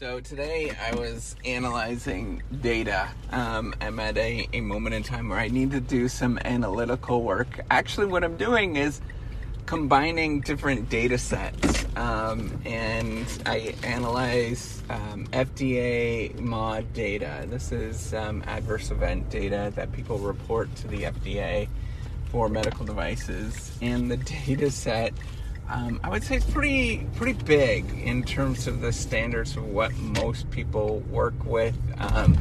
So today I was analyzing data. Um, I'm at a, a moment in time where I need to do some analytical work. Actually, what I'm doing is combining different data sets. Um, and I analyze um, FDA MAUDE data. This is um, adverse event data that people report to the FDA for medical devices. And the data set um, I would say it's pretty pretty big in terms of the standards of what most people work with um,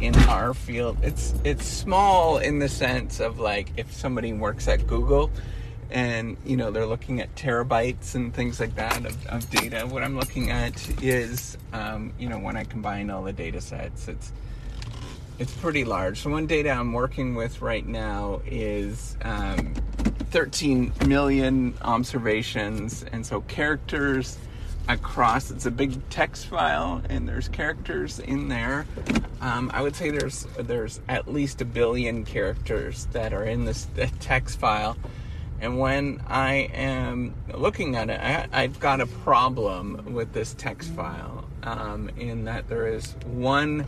in our field. It's it's small in the sense of like if somebody works at Google and you know they're looking at terabytes and things like that of, of data. What I'm looking at is um, you know when I combine all the data sets, it's it's pretty large. So one data I'm working with right now is um, 13 million observations, and so characters across. It's a big text file, and there's characters in there. Um, I would say there's there's at least a billion characters that are in this text file. And when I am looking at it, I, have got a problem with this text file um, in that there is one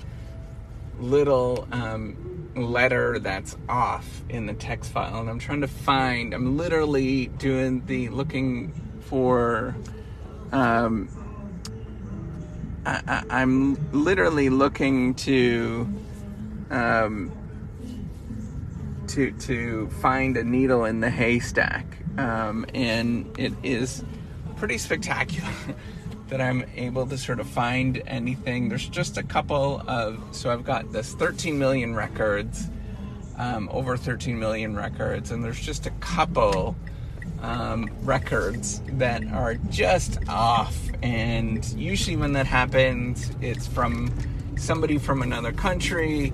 little um, letter that's off in the text file and I'm trying to find I'm literally doing the looking for um, I, am literally looking to um, to to find a needle in the haystack um, and it is pretty spectacular that I'm able to sort of find anything. There's just a couple of, so I've got this 13 million records, um, over 13 million records, and there's just a couple um, records that are just off. And usually when that happens, it's from somebody from another country.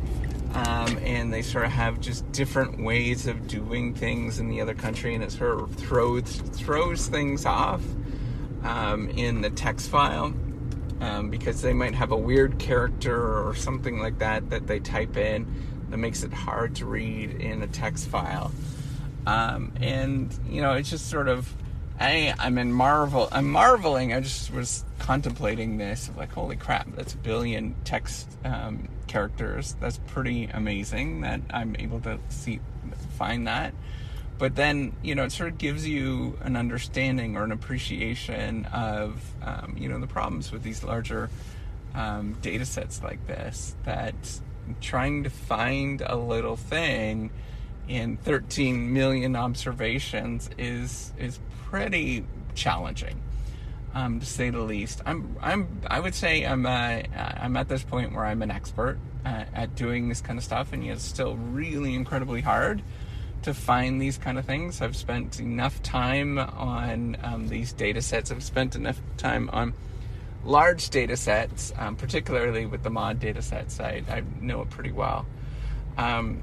Um, and they sort of have just different ways of doing things in the other country, and it sort of throws throws things off um, in the text file um, because they might have a weird character or something like that that they type in that makes it hard to read in a text file. Um, and you know, it's just sort of I I'm in marvel I'm marveling. I just was contemplating this of like, holy crap, that's a billion text um, characters. That's pretty amazing that I'm able to see find that but then you know it sort of gives you an understanding or an appreciation of um, you know the problems with these larger um, data sets like this that trying to find a little thing in 13 million observations is is pretty challenging um, to say the least. I'm I'm I would say I'm uh, I'm at this point where I'm an expert uh, at doing this kind of stuff and yet it's still really incredibly hard to find these kind of things. I've spent enough time on um, these data sets. I've spent enough time on large data sets, um, particularly with the MAUDE data sets. I, I know it pretty well. Um,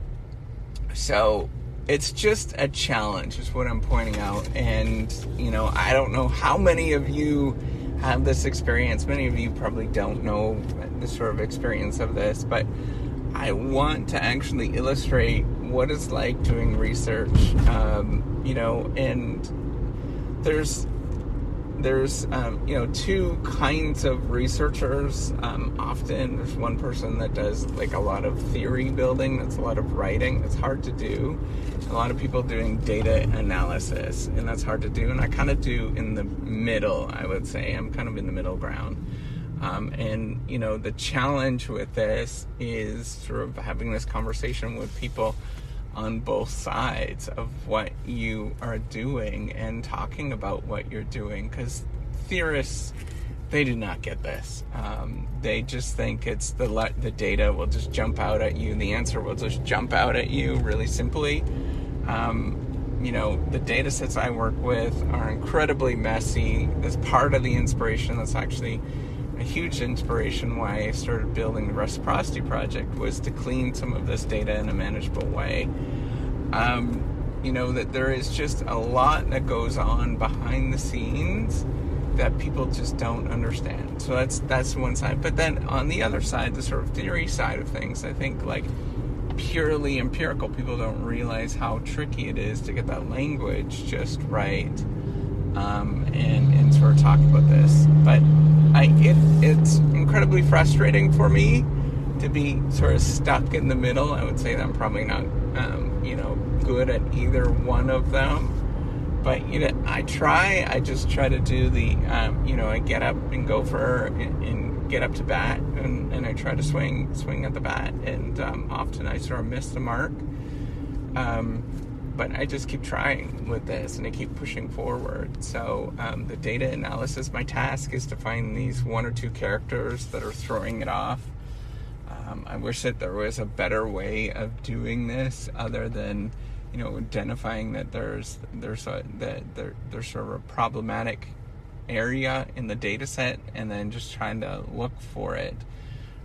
so it's just a challenge, is what I'm pointing out. And, you know, I don't know how many of you have this experience. Many of you probably don't know the sort of experience of this, but I want to actually illustrate what it's like doing research, um, you know, and there's there's um, you know two kinds of researchers. Um, often there's one person that does like a lot of theory building. That's a lot of writing. That's hard to do. A lot of people doing data analysis, and that's hard to do. And I kind of do in the middle. I would say I'm kind of in the middle ground. Um, and you know the challenge with this is sort of having this conversation with people on both sides of what you are doing and talking about what you're doing because theorists they do not get this. Um, they just think it's the let the data will just jump out at you the answer will just jump out at you really simply. Um, you know the data sets i work with are incredibly messy. That's part of the inspiration that's actually a huge inspiration why I started building the reciprocity project was to clean some of this data in a manageable way. Um, you know that there is just a lot that goes on behind the scenes that people just don't understand. So that's that's one side. But then on the other side, the sort of theory side of things, I think like purely empirical people don't realize how tricky it is to get that language just right um, and and sort of talk about this. But I it it's incredibly frustrating for me to be sort of stuck in the middle. I would say that I'm probably not, um, you know, good at either one of them. But you know, I try. I just try to do the, um, you know, I get up and go for and, and get up to bat, and, and, I try to swing swing at the bat, and um, often I sort of miss the mark. Um, but I just keep trying with this and I keep pushing forward. So um, the data analysis, my task is to find these one or two characters that are throwing it off. Um, I wish that there was a better way of doing this other than, you know, identifying that there's there's a that there, there's sort of a problematic area in the data set and then just trying to look for it.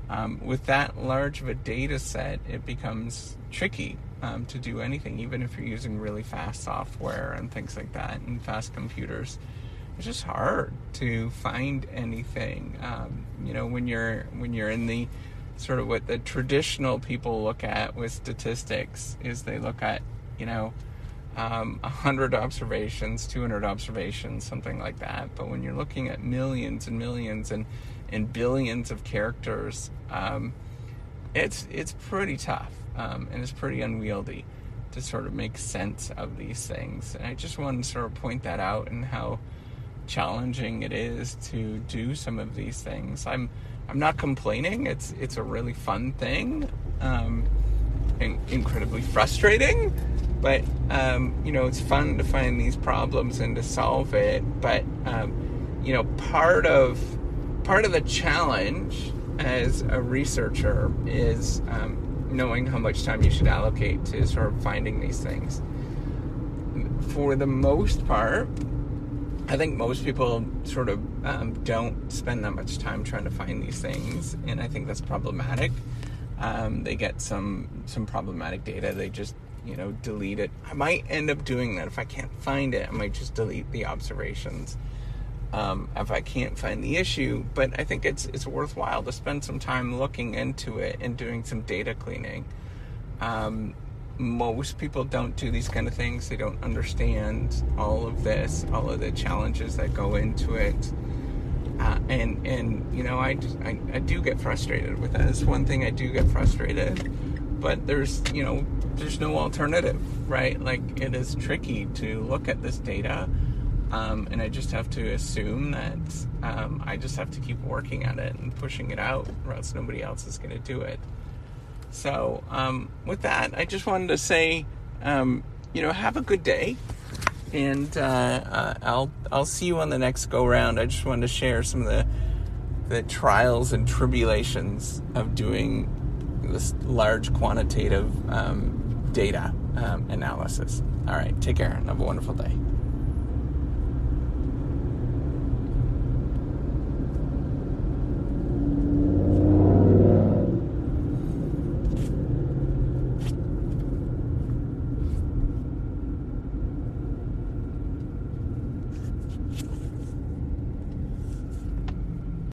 Um, with that large of a data set, it becomes tricky um, to do anything, even if you're using really fast software and things like that and fast computers. It's just hard to find anything. Um, you know, when you're when you're in the sort of what the traditional people look at with statistics is they look at you know um, 100 observations 200 observations something like that but when you're looking at millions and millions and and billions of characters um, it's it's pretty tough um, and it's pretty unwieldy to sort of make sense of these things. And I just wanted to sort of point that out and how challenging it is to do some of these things. I'm I'm not complaining. It's it's a really fun thing, um, and incredibly frustrating. But um, you know, it's fun to find these problems and to solve it. But um, you know, part of part of the challenge as a researcher is um, knowing how much time you should allocate to sort of finding these things. For the most part, I think most people sort of um, don't spend that much time trying to find these things, and I think that's problematic. Um, they get some some problematic data. They just you know delete it. I might end up doing that if I can't find it. I might just delete the observations um, if I can't find the issue. But I think it's it's worthwhile to spend some time looking into it and doing some data cleaning. Um, most people don't do these kind of things. They don't understand all of this, all of the challenges that go into it. Uh, and and you know I, I, I do get frustrated with that. It's one thing I do get frustrated, but there's you know there's no alternative, right? Like it is tricky to look at this data um, and I just have to assume that um, I just have to keep working at it and pushing it out, or else nobody else is going to do it. So, um, with that, I just wanted to say, um, you know, have a good day, and uh, uh, I'll I'll see you on the next go round. I just wanted to share some of the the trials and tribulations of doing this large quantitative um, data um, analysis. All right, take care and have a wonderful day.